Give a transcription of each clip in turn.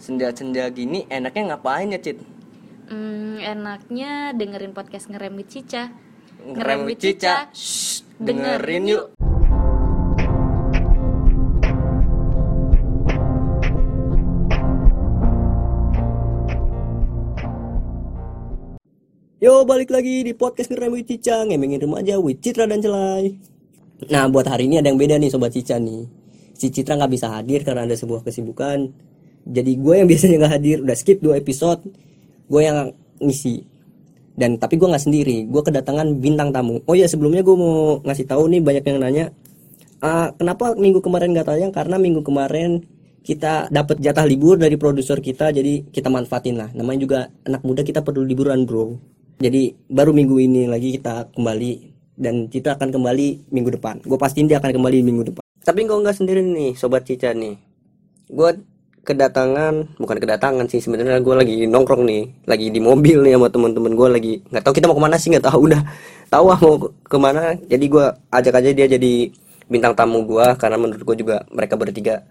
senja-senja gini enaknya ngapain ya, Cit? Hmm, enaknya dengerin podcast ngerem with Cica. Ngerem with Cica. Shh, dengerin yuk. Yo, balik lagi di podcast Ngerem with Cica, ngemengin remaja with Citra dan Celai. Nah, buat hari ini ada yang beda nih Sobat Cica nih. Si Citra nggak bisa hadir karena ada sebuah kesibukan. Jadi gue yang biasanya nggak hadir, udah skip dua episode. Gue yang ngisi. Dan tapi gue nggak sendiri, gue kedatangan bintang tamu. Oh ya sebelumnya gue mau ngasih tahu nih banyak yang nanya. "Ah, kenapa minggu kemarin gak tayang? Karena minggu kemarin kita dapat jatah libur dari produser kita, jadi kita manfaatin lah. Namanya juga anak muda kita perlu liburan bro. Jadi baru minggu ini lagi kita kembali dan kita akan kembali minggu depan. Gue pastiin dia akan kembali minggu depan. Tapi gue nggak sendiri nih, sobat Cica nih. Gue kedatangan, bukan kedatangan sih sebenarnya gue lagi nongkrong nih, lagi di mobil nih sama teman-teman gue lagi nggak tahu kita mau ke mana sih nggak tahu udah tahu ah mau ke- ke mana. Jadi gue ajak aja dia jadi bintang tamu gue karena menurut gue juga mereka bertiga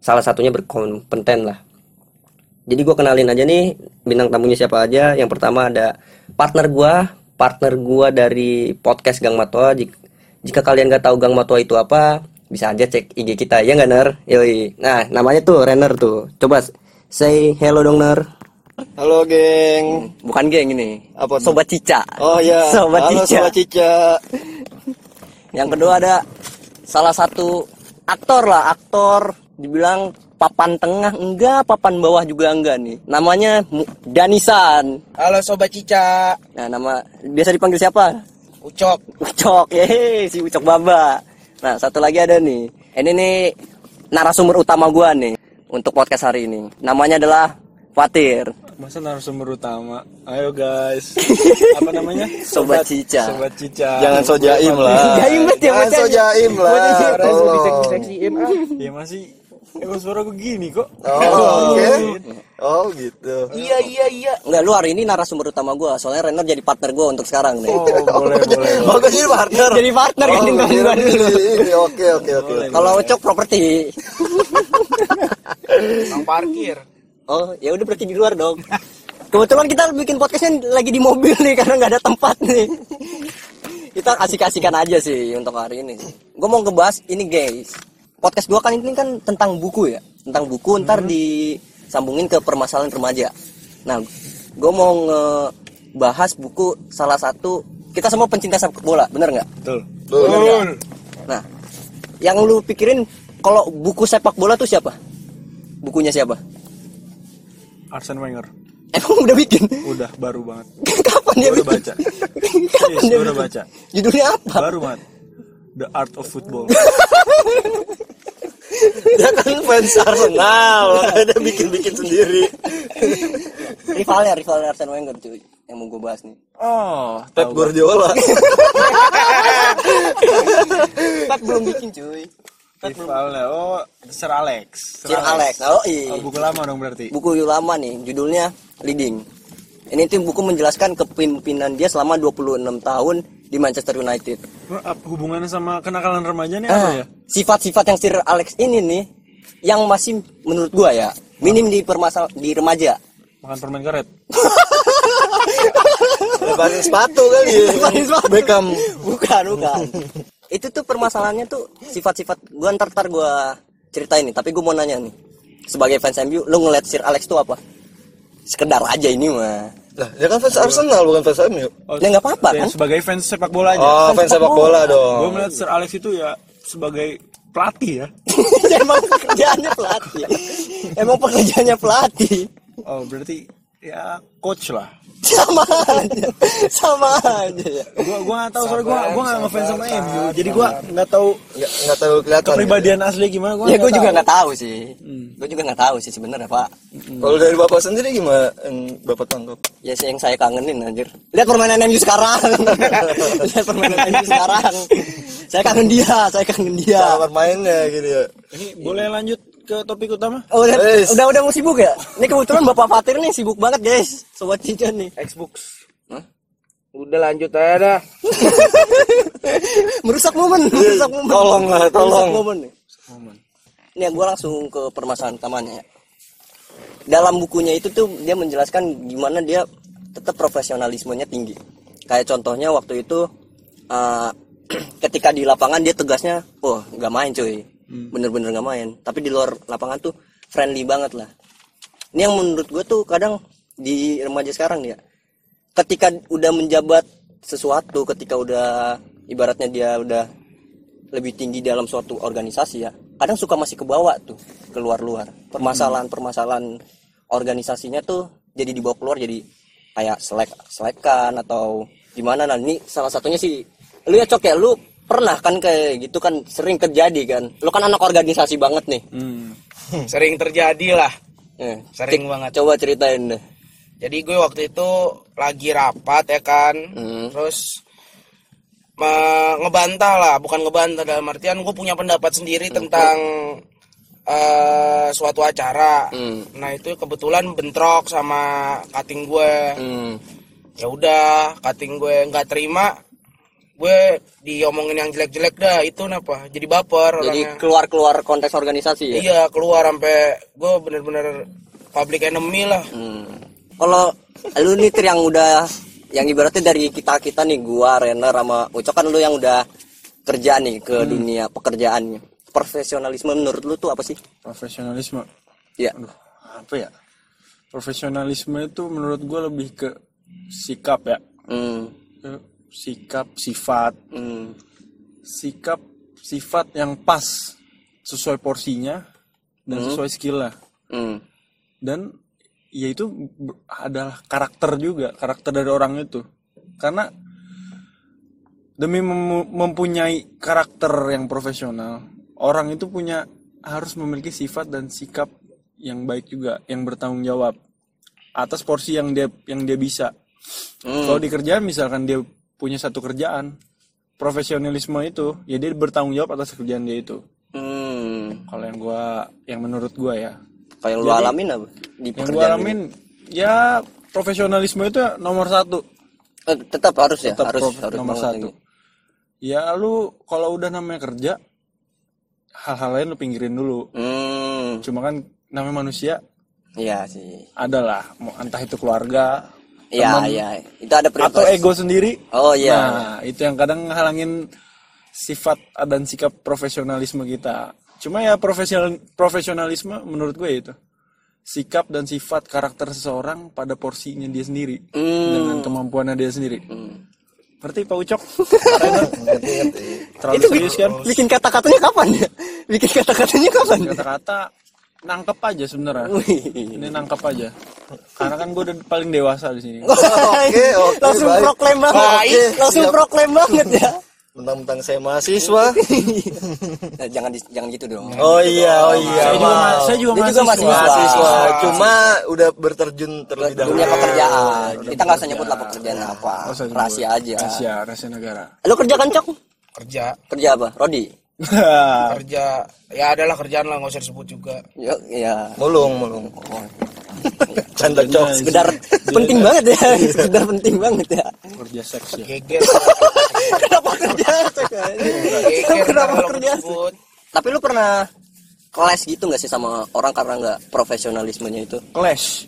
salah satunya berkompeten lah. Jadi gue kenalin aja nih bintang tamunya siapa aja. Yang pertama ada partner gua, partner gua dari podcast Gang Matwa. Jika, kalian nggak tahu Gang Matwa itu apa, bisa aja cek IG kita ya nggak Ner? Yoi. Nah namanya tuh Renner tuh. Coba say hello dong Ner. Halo geng. Bukan geng ini. Apa tuh? Sobat Cica. Oh ya. Sobat Halo Cica. Sobat Cica. Yang kedua ada salah satu aktor lah, aktor dibilang papan tengah enggak, papan bawah juga enggak nih. Namanya Danisan. Halo Sobat Cica. Nah, nama biasa dipanggil siapa? Ucok. Ucok, yeay, si Ucok Baba. Nah, satu lagi ada nih. Ini nih narasumber utama gua nih untuk podcast hari ini. Namanya adalah Fatir, Masa narasumber utama? Ayo guys. Apa namanya? Sobat Cica. Sobat Cica. Jangan so jaim lah. Jaim banget ya Jangan so bacanya. jaim lah. Tolong. Ya masih Emang suara gue gini kok. Oh, oke. Oh, gitu. Iya, iya, iya. Enggak, lu hari ini narasumber utama gua. Soalnya Renner jadi partner gua untuk sekarang nih. Oh, boleh, boleh. Oh, gue jadi partner. Jadi partner Oh, kan gue gua kira dulu. ini, ini. Oke, oke, oke. Kalau Ucok properti. Bang parkir. Oh, ya udah berarti di luar dong. Kebetulan kita bikin podcastnya lagi di mobil nih karena nggak ada tempat nih. Kita kasih-kasihkan aja sih untuk hari ini. Gue mau ngebahas ini guys. Podcast gua kan ini kan tentang buku ya, tentang buku ntar disambungin ke permasalahan remaja. Nah, gue mau ngebahas buku salah satu kita semua pencinta sepak bola, bener nggak? Betul. Betul. Nah, yang lu pikirin kalau buku sepak bola tuh siapa? Bukunya siapa? Arsene Wenger. Emang udah bikin? Udah baru banget. Kapan dia bikin? baca. Kapan Yes, dia udah bikin? baca. Judulnya apa? Baru banget. The Art of Football. Dia kan fans Arsenal. Makanya dia bikin-bikin sendiri. Rivalnya, rivalnya Arsene Wenger cuy. Yang mau gue bahas nih. Oh, Pep. Guardiola. Pep belum bikin cuy. Rivalnya. Oh, Sir Alex. Sir Alex. Oh iya. Oh, buku lama dong berarti. Buku lama nih, judulnya Leading. Ini tuh buku menjelaskan kepemimpinan dia selama 26 tahun di Manchester United. Hubungannya sama kenakalan remaja nih apa Ah, ya? sifat-sifat yang Sir Alex ini nih yang masih menurut gua ya minim di permasal di remaja. Makan permen karet. Lebarin sepatu kali ya. Lebarin sepatu. Beckham. Bukan, bukan. itu tuh permasalahannya tuh sifat-sifat gua ntar ntar gua ceritain nih, tapi gua mau nanya nih. Sebagai fans MU, lu ngeliat Sir Alex tuh apa? Sekedar aja ini mah. Lah, dia kan fans Arsenal bukan fans MU. Oh, Ya, nggak apa-apa, ya, kan? Sebagai fans sepak bola aja. Oh, fans sepak bola Gue dong. melihat Sir Alex itu ya sebagai pelatih ya. Emang pekerjaannya pelatih. Emang pekerjaannya pelatih. Oh, berarti ya coach lah. Sama aja. Sama aja ya. Gua gua nggak tahu soalnya gua gua nggak ngefans sama MU. Jadi gua nggak tahu Nggak terlalu kelihatan. kepribadian asli gimana gua. Ya gue juga tahu. nggak tahu sih. Gue juga nggak tahu sih sebenarnya Pak. Kalau dari bapak sendiri gimana yang bapak tangkap? Ya sih yang saya kangenin anjir. Lihat permainan MU sekarang. Lihat permainan MU sekarang. Saya kangen dia, saya kangen dia. Cara bermainnya gitu ya. Ini boleh lanjut ke topik utama? Oh, udah, Wes. udah udah mau sibuk ya? Ini kebetulan Bapak Fatir nih sibuk banget guys. Sobat Cica nih. Xbox. Udah lanjut aja dah. merusak momen, merusak momen. Tolong lah, tolong. Merusak momen nih. Ini gue langsung ke permasalahan utamanya ya. dalam bukunya itu tuh dia menjelaskan gimana dia tetap profesionalismenya tinggi kayak contohnya waktu itu uh, ketika di lapangan dia tegasnya oh nggak main cuy bener-bener nggak main. Tapi di luar lapangan tuh friendly banget lah. Ini yang menurut gue tuh kadang di remaja sekarang ya ketika udah menjabat sesuatu ketika udah ibaratnya dia udah lebih tinggi dalam suatu organisasi ya kadang suka masih kebawa tuh keluar luar permasalahan permasalahan organisasinya tuh jadi dibawa keluar jadi kayak selek selekan atau gimana. Nah ini salah satunya sih. Lu ya cok ya? Lu pernah kan kayak gitu kan sering terjadi kan lu kan anak organisasi banget nih Hmm. Sering terjadi lah. Eh, Sering cik- banget. coba ceritain deh Jadi gue waktu itu lagi rapat ya kan. Hmm. Terus ngebantah lah, bukan ngebantah dalam artian gue punya pendapat sendiri tentang eh, suatu acara. Hmm. Nah itu kebetulan bentrok sama cutting gue. hmm. Ya udah, cutting gue nggak terima. Gue diomongin yang jelek-jelek dah. Itu kenapa? Jadi baper jadi orangnya. keluar keluar konteks organisasi ya Iya keluar sampai gue bener-bener public enemy lah. Hmm. Kalau lu nih Tir, yang udah yang ibaratnya dari kita kita nih gua Renner sama Ucok kan lu yang udah kerja nih ke dunia pekerjaannya profesionalisme menurut lu tuh apa sih Profesionalisme. ya Aduh, apa ya? Profesionalisme itu menurut gue lebih ke sikap ya. hmm. Ke sikap, sifat, Hmm. sikap, sifat yang pas sesuai porsinya dan sesuai skillnya. Hmm. dan ya itu ber- adalah karakter juga karakter dari orang itu karena demi mem- mempunyai karakter yang profesional orang itu punya harus memiliki sifat dan sikap yang baik juga yang bertanggung jawab atas porsi yang dia yang dia bisa Hmm. kalau di kerjaan misalkan dia punya satu kerjaan. Profesionalisme itu ya dia bertanggung jawab atas kerjaan dia itu. Hmm. kalau yang gua yang menurut gua ya. Kayak yang lu alamin apa di yang pekerjaan alamin ya profesionalisme itu nomor satu? Eh, tetap harus ya tetap harus harus nomor satu. ini. ya lu kalau udah namanya kerja hal-hal lain lu pinggirin dulu. Hmm. Cuma kan namanya manusia iya sih. adalah entah itu keluarga iya iya. Itu ada atau prioritas. ego sendiri. Oh iya. Nah itu yang kadang halangin sifat dan sikap profesionalisme kita. Cuma ya profesional profesionalisme menurut gue itu. Sikap dan sifat karakter seseorang pada porsinya dia sendiri. Hmm. dengan kemampuannya dia sendiri. Hmm. ngerti Pak Ucok? Terlalu itu serius kan? bikin kata-katanya kapan ya? Bikin kata-katanya kapan kata-kata nangkep aja sebenarnya ini nangkep aja karena kan gue udah paling dewasa di sini Oke, oke, langsung baik. proklaim banget Baik, langsung siap. proklaim banget ya Mentang-mentang saya mahasiswa. Nah, jangan di- jangan gitu dong Oh iya, oh iya. saya juga, maaf. saya juga Dia juga mahasiswa. mahasiswa. mahasiswa. Cuma udah berterjun terlebih dahulu. dunia pekerjaan udah kita nggak usah nyebut lah pekerjaan apa Nggak usah rahasia aja rahasia rahasia negara lu kerja kan cok Kerja, kerja apa Rodi kerja, ya adalah kerjaan lah nggak usah disebut juga. ya, ya. Mulung, mulung. Canda cok. sekedar penting banget ya sekedar penting banget ya kerja seks ya Geger, kenapa kerja Cok? geger kenapa kerja disebut. tapi lu pernah kelas gitu nggak sih sama orang karena nggak profesionalismenya itu clash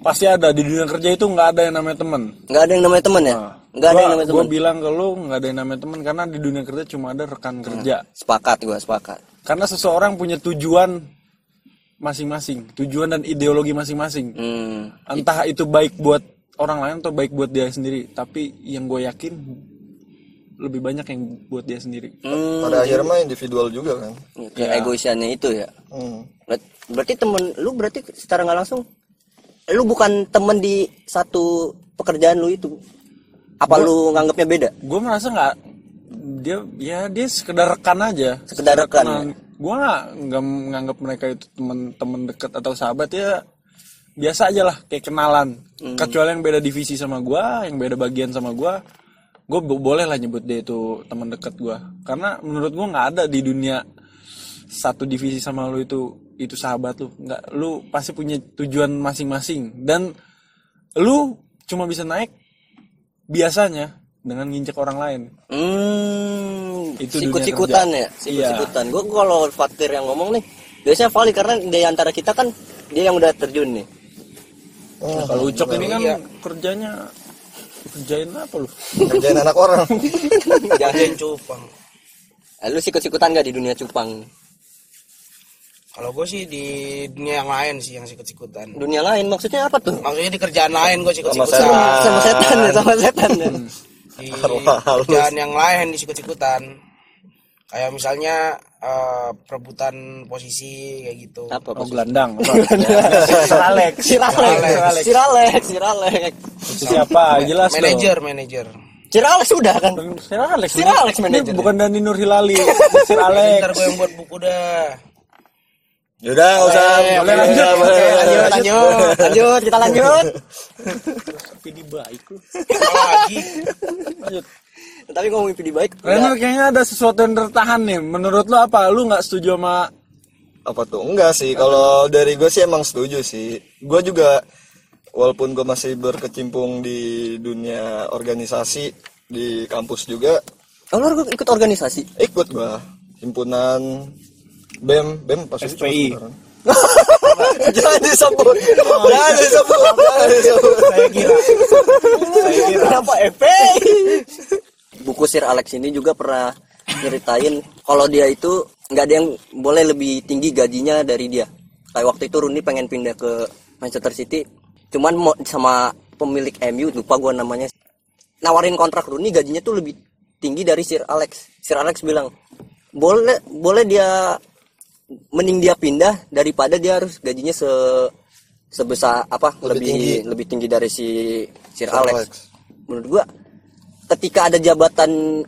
pasti ada di dunia kerja itu nggak ada yang namanya teman nggak ada yang namanya teman ya nggak ada yang namanya gue teman bilang ke lu nggak ada yang namanya teman karena di dunia kerja cuma ada rekan kerja sepakat gua sepakat karena seseorang punya tujuan masing-masing tujuan dan ideologi masing-masing hmm. entah itu baik buat orang lain atau baik buat dia sendiri tapi yang gue yakin lebih banyak yang buat dia sendiri Hmm. Pada akhirnya mah individual juga kan. kayak egoisannya itu ya Hmm. Ber- berarti temen lu berarti secara nggak langsung lu bukan temen di satu pekerjaan lu itu apa lu nganggapnya beda? Gue merasa nggak dia ya dia sekedar rekan aja. Sekedar rekan, ya? gue nggak nggak menganggap mereka itu teman-teman dekat atau sahabat ya biasa aja lah kayak kenalan. Hmm. kecuali yang beda divisi sama gue yang beda bagian sama gue gue boleh lah nyebut dia itu teman dekat gue karena menurut gue nggak ada di dunia satu divisi sama lu itu itu sahabat lu. Nggak lu pasti punya tujuan masing-masing. Dan lu cuma bisa naik biasanya dengan nginjek orang lain hmm Itu sikut-sikutan ya sikut-sikutan Iya. gua kalau Fatir yang ngomong nih biasanya Vali karena di antara kita kan dia yang udah terjun nih Nah, kalau Ucok ini kan Iya. kerjanya kerjain apa lu? Kerjain anak orang. Jangan cupang. Eh, lu sikut-sikutan gak di dunia cupang Kalau gue sih di dunia yang lain sih yang sikut-sikutan. dunia lain maksudnya apa tuh Maksudnya di kerjaan lain gue sikut-sikutan. sama setan ya sama setan ya Di kerjaan yang lain di sikut-sikutan. Kayak misalnya eh, perebutan posisi kayak gitu. apa Oh, gelandang? Siralek. Siralek Siralek Siralek Siapa? Jelas dong. Manajer, manajer. Siralek sudah kan Sir Alex. Sir Alex manajer. bukan Dani Nur Hilali. Sir Alex. Ntar gue yang buat buku dah. Yaudah nggak usah. Boleh, Boleh lanjut. lanjut. Lanjut lanjut lanjut kita lanjut Tapi baik lu. Lagi? Lanjut. tapi ngomongin video baik Renner kayaknya ada sesuatu yang tertahan nih. Menurut lu apa? Lu nggak setuju sama Apa tuh? Enggak sih. Kalau dari gue sih emang setuju sih. Gue juga walaupun gue masih berkecimpung di dunia organisasi di kampus juga oh lu ikut organisasi ikut gua himpunan BEM BEM pasti FPI. jangan disebut jangan disebut jangan disebut saya kira. Saya kira. Kenapa EP buku Sir Alex ini juga pernah nyeritain kalau dia itu nggak ada yang boleh lebih tinggi gajinya dari dia. Kayak waktu itu Rooney pengen pindah ke Manchester City cuman mau sama pemilik MU lupa gua namanya nawarin kontrak Rooney gajinya tuh lebih tinggi dari Sir Alex. Sir Alex bilang boleh boleh dia mending dia pindah daripada dia harus gajinya se sebesar apa Lebih lebih tinggi. lebih tinggi dari si Sir Alex. Alex. Menurut gua ketika ada jabatan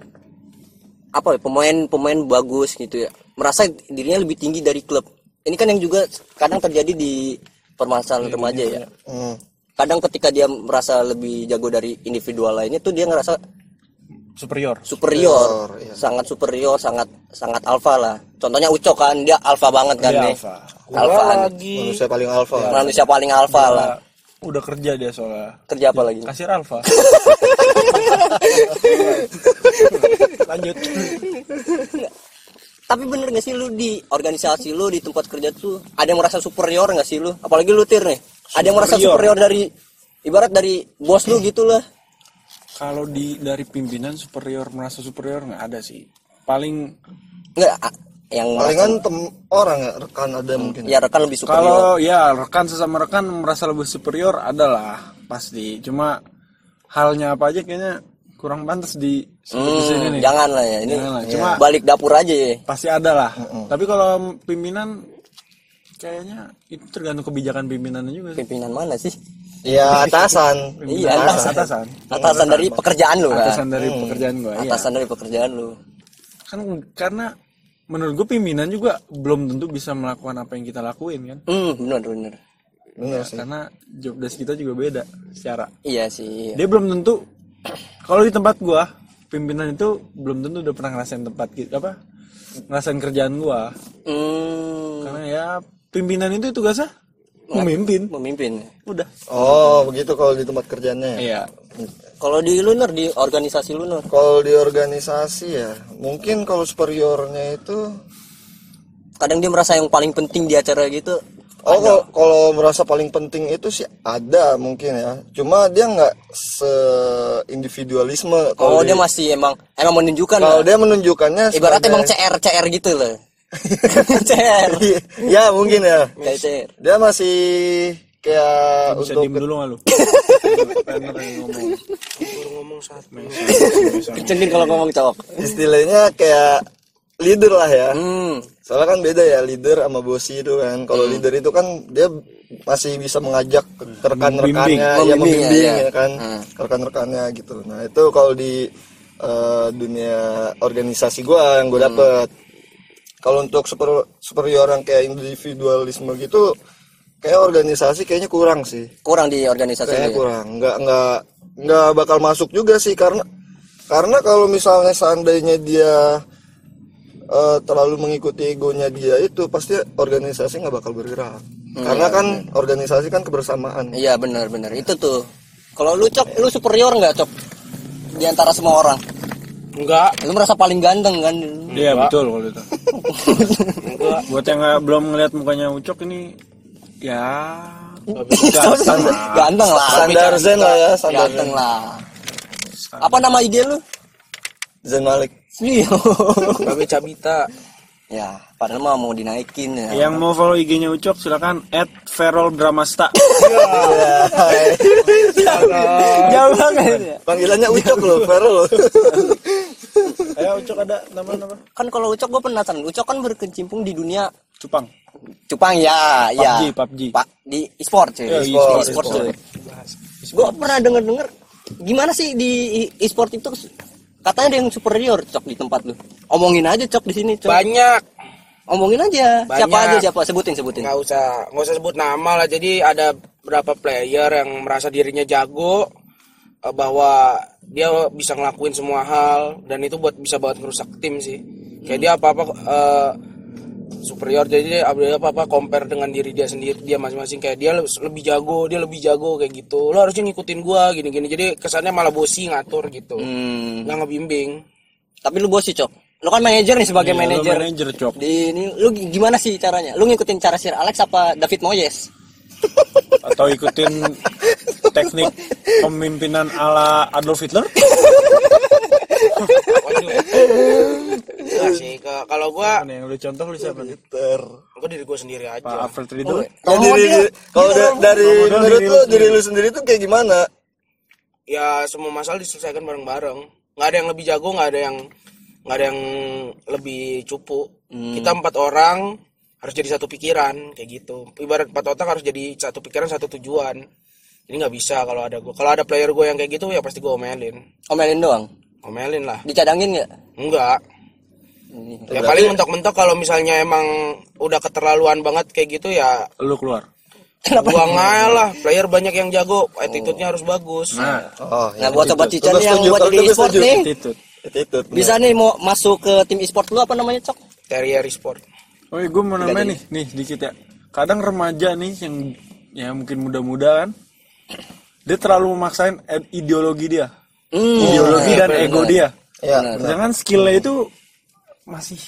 apa ya pemain pemain bagus gitu ya merasa dirinya lebih tinggi dari klub. Ini kan yang juga kadang terjadi di permasalahan remaja ya. Hmm. Kadang ketika dia merasa lebih jago dari individual lainnya tuh dia ngerasa superior superior, Superior, iya. sangat superior, sangat sangat alfa lah. Contohnya Ucok kan dia alfa banget kan Dia nih. alfa. Alfa. lagi. manusia paling alfa Manusia paling alfa lah. udah kerja dia soalnya Kerja apa lagi? kasir alfa lanjut Tapi bener gak sih lu di organisasi lu di tempat kerja tuh ada yang merasa superior gak sih lu? Apalagi lu tir nih. Ada yang merasa Superior. superior dari ibarat dari bos lu gitu lah. kalau di dari pimpinan superior merasa superior nggak ada sih paling Enggak yang palingan tem orang ya rekan ada mungkin ya rekan lebih superior. kalau ya rekan sesama rekan merasa lebih superior adalah pasti cuma halnya apa aja kayaknya kurang pantas di sebut di sini Hmm, nih jangan lah ya. Ini Jangan lah, cuma balik dapur aja ya. pasti ada lah tapi kalau pimpinan kayaknya itu tergantung kebijakan pimpinannya juga sih Pimpinan mana sih? ya atasan Iya, Atasan. atasan. atasan Atasan dari pekerjaan lu kan. atasan dari pekerjaan gua iya Atasan dari pekerjaan lu. Kan karena menurut gue pimpinan juga belum tentu bisa melakukan apa yang kita lakuin kan? Hmm, benar benar. bener sih. karena job desk kita juga beda secara. Iya sih. dia belum tentu kalau di tempat gua pimpinan itu belum tentu udah pernah ngerasain tempat gitu apa ngerasain kerjaan gua. Hmm, karena ya pimpinan itu tugasnya memimpin memimpin. udah oh begitu kalau di tempat kerjanya ya iya Kalau di lu Nur, di organisasi lu Nur. kalau di organisasi ya mungkin kalau superiornya itu Kadang dia merasa yang paling penting di acara gitu. Oh, kalau, kalau merasa paling penting itu sih ada mungkin ya. Cuma dia nggak se individualisme. Oh, Kalau dia di- masih emang emang menunjukkan kalau dia menunjukkannya Ibarat sebagai- emang CR CR gitu loh. CR. ya mungkin ya. Dia masih kayak bisa untuk diem dulu nggak lu ngomong ngomong. Kencengin kalau ngomong cowok. istilahnya kayak leader lah ya. Hmm. Soalnya kan beda ya leader sama bosi itu kan. Kalau leader itu kan dia masih bisa mengajak ke rekan-rekannya, ya Membimbing, ya, ya. ya kan, Hmm. ke rekan-rekannya gitu. Nah itu kalau di eh, dunia organisasi gua yang gue dapet. Kalau untuk super superior yang kayak individualisme gitu, kayak organisasi kayaknya kurang sih. Kurang di organisasi Kayaknya ya? kurang. Nggak nggak nggak bakal masuk juga sih karena karena kalau misalnya seandainya dia eh, terlalu mengikuti egonya dia itu pasti organisasi nggak bakal bergerak. karena kan organisasi kan kebersamaan. Iya benar benar itu tuh. Kalau lu cok, lu superior nggak cok? Di antara semua orang. Enggak. Lu merasa paling ganteng kan? iya betul kalau itu buat yang nggak belum ngeliat mukanya ucok ini ya Ganteng, ganteng lah. Standar Zen lah ya, standar Ganteng lah. Apa nama IG lu? Zen Malik. Iya. Babe Cabita. Ya, padahal mah mau dinaikin ya. yang mau follow IG-nya Ucok silakan @ferol Bramasta Jauh banget ya. Panggilannya Ucok loh, Vero loh. ayo Ucok ada nama-nama Kan kalau Ucok gue penasaran. Ucok kan berkecimpung di dunia Cupang Cupang ya, ya. PUBG, PUBG. Pak di e-sport cuy. Ya, Di e-sport, e-sport e-sport. Gue pernah denger-denger gimana sih di e-sport itu katanya ada yang superior cok di tempat lu. Omongin aja cok di sini cok. Banyak. Omongin aja. Banyak. Siapa aja siapa sebutin sebutin. nggak usah nggak usah sebut nama lah jadi ada beberapa player yang merasa dirinya jago eh, bahwa dia bisa ngelakuin semua hal dan itu buat bisa buat ngerusak tim sih kayak dia apa apa superior jadi dia apa apa compare dengan diri dia sendiri dia masing-masing kayak dia le- lebih jago dia lebih jago kayak gitu lo harusnya ngikutin gua gini-gini jadi kesannya malah bosi ngatur gitu Hmm. nggak ngebimbing Tapi lu bos sih cok. Lu kan manajer nih sebagai Iya, lu manajer. manajer, Cok. Di ini lu gimana sih caranya? Lu ngikutin cara Sir Alex apa David Moyes? atau ikutin teknik pemimpinan ala Adolf Hitler Sih kalau gua Mana yang lu contoh lu siapa nih? Ter. gua diri gua sendiri Pak aja Alfred Riedel. Kalau dia- kalau dari menurut diri lu lu diri lu sendiri tuh kayak gimana? ya semua masalah diselesaikan bareng-bareng. Nggak ada yang lebih jago nggak ada yang nggak ada yang lebih cupu. Kita empat orang harus jadi satu pikiran kayak gitu. Ibarat empat otak harus jadi satu pikiran satu tujuan. Jadi nggak bisa kalau ada gua. Kalau ada player gue yang kayak gitu ya pasti gue omelin. Omelin doang. Omelin lah. Dicadangin nggak? enggak. Ini. ya paling mentok-mentok kalau misalnya emang udah keterlaluan banget kayak gitu ya lu keluar. Kenapa? buang aja lah. Player banyak yang jago attitude-nya harus bagus. Nah. Oh, Nah, buat sobat Cica Gua nih yang buat gua e-sport nih, attitude. Attitude, bisa nih mau masuk ke tim e-sport lu apa namanya, Cok? terrier sport oh gue mau nambahin nih. Nih dikit ya. Kadang remaja nih yang ya mungkin muda-muda kan dia terlalu memaksain ideologi dia Hmm. ideologi dan ego dia. Ya, Benar. Sedangkan skillnya itu masih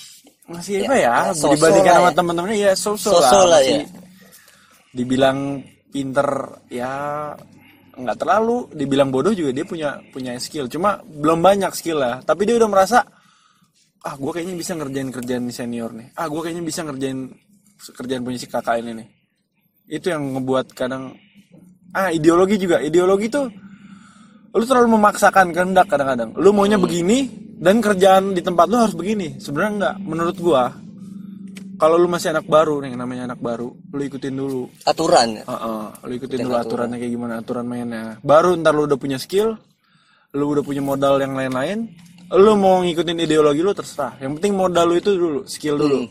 masih apa ya, ya, so-so dibandingkan sama ya. teman-temannya ya so-so, So-so lah, lah masih ya. dibilang pinter ya nggak terlalu. Dibilang bodoh juga dia punya punya skill. Cuma belum banyak skill lah tapi dia udah merasa ah gue kayaknya bisa ngerjain kerjaan di senior nih. Ah gue kayaknya bisa ngerjain kerjaan punya si kakak ini nih. Itu yang ngebuat kadang ah ideologi juga. Ideologi tuh lu terlalu memaksakan kehendak kadang-kadang. Lu maunya begini dan kerjaan di tempat lu harus begini. Sebenarnya enggak menurut gua kalau lu masih anak baru nih namanya anak baru lu ikutin dulu. Aturan. ya? Heeh, lu ikutin dulu aturannya kayak gimana aturan mainnya. Baru ntar lu udah punya skill lu udah punya modal yang lain-lain lu mau ngikutin ideologi lu terserah. Yang penting modal lu itu dulu skill dulu.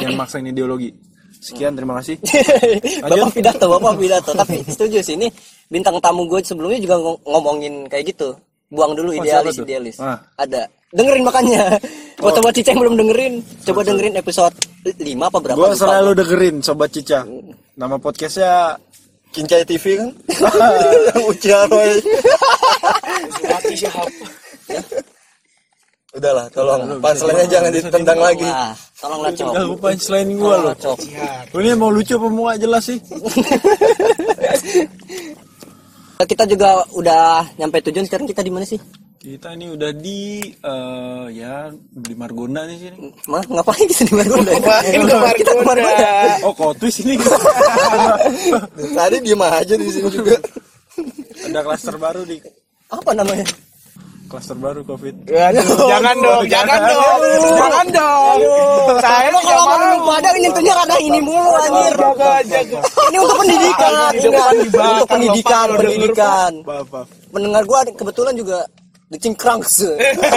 Yang maksain ideologi sekian terima kasih bapak pidato, bapak pidato. Tapi setuju sih ini bintang tamu gue sebelumnya juga ng- ngomongin kayak gitu. Buang dulu Oh, idealis. Ah. Ada. Dengerin makanya. Buat sobat Cica yang belum dengerin, coba dengerin episode 5 apa berapa? gua lupa. selalu dengerin sobat Cica nama podcastnya Kincai TV kan? Ucia Roy. Mati siapa Udahlah, tolong punchline-nya jangan ditendang lagi. Wah, tolonglah cok. Gak lupa selain gua loh. Cok. Ini mau lucu apa mau jelas sih? Kita juga udah nyampe tujuan sekarang kita di mana sih? Kita ini udah di eh, ya di Margonda nih sini. Mah ngapain kita di Margonda? Ngapain ke Kita ke Margonda? Oh, kotus ini. Tadi diem aja di sini juga. Ada klaster baru di Apa namanya? Klaster baru Covid. jangan dong, jangan dong, jangan dong. Saya Emang kalau nggak lu pada nyentuhnya karena ini mulu anjir. Ini untuk pendidikan. Untuk pendidikan, pendidikan. Pendengar gua kebetulan juga The Cingkrangs.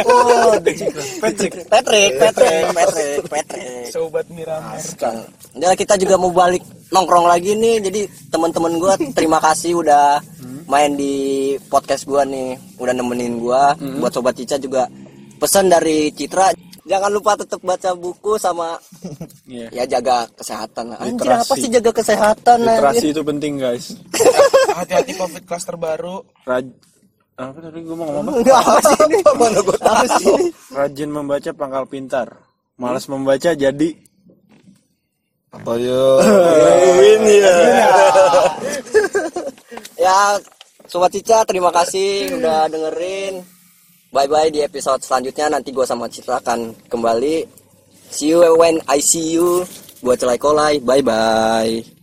Oh. Patrick. Patrick, Patrick, Patrick, Patrick. Sobat Miramar. Jadi kita juga mau balik nongkrong lagi nih. Jadi teman-teman gua terima kasih udah main di podcast gua nih, udah nemenin gua. Buat sobat Cica juga pesan dari Citra jangan lupa tetap baca buku sama Iya. ya jaga kesehatan lah. Anjir Literasi. apa sih jaga kesehatan Literasi anjir? itu penting, guys. Hati-hati covid cluster baru. Raj apa tadi gue mau ngomong apa? Enggak apa sih ini? Mana gua Apa sih? Rajin membaca pangkal pintar. Malas membaca jadi Apa yo? Win ya. Ya, Sobat Cica, terima kasih udah dengerin. Bye-bye di episode selanjutnya. Nanti gue sama Citra akan kembali. See you when I see you. Buat celai kolai. Bye-bye.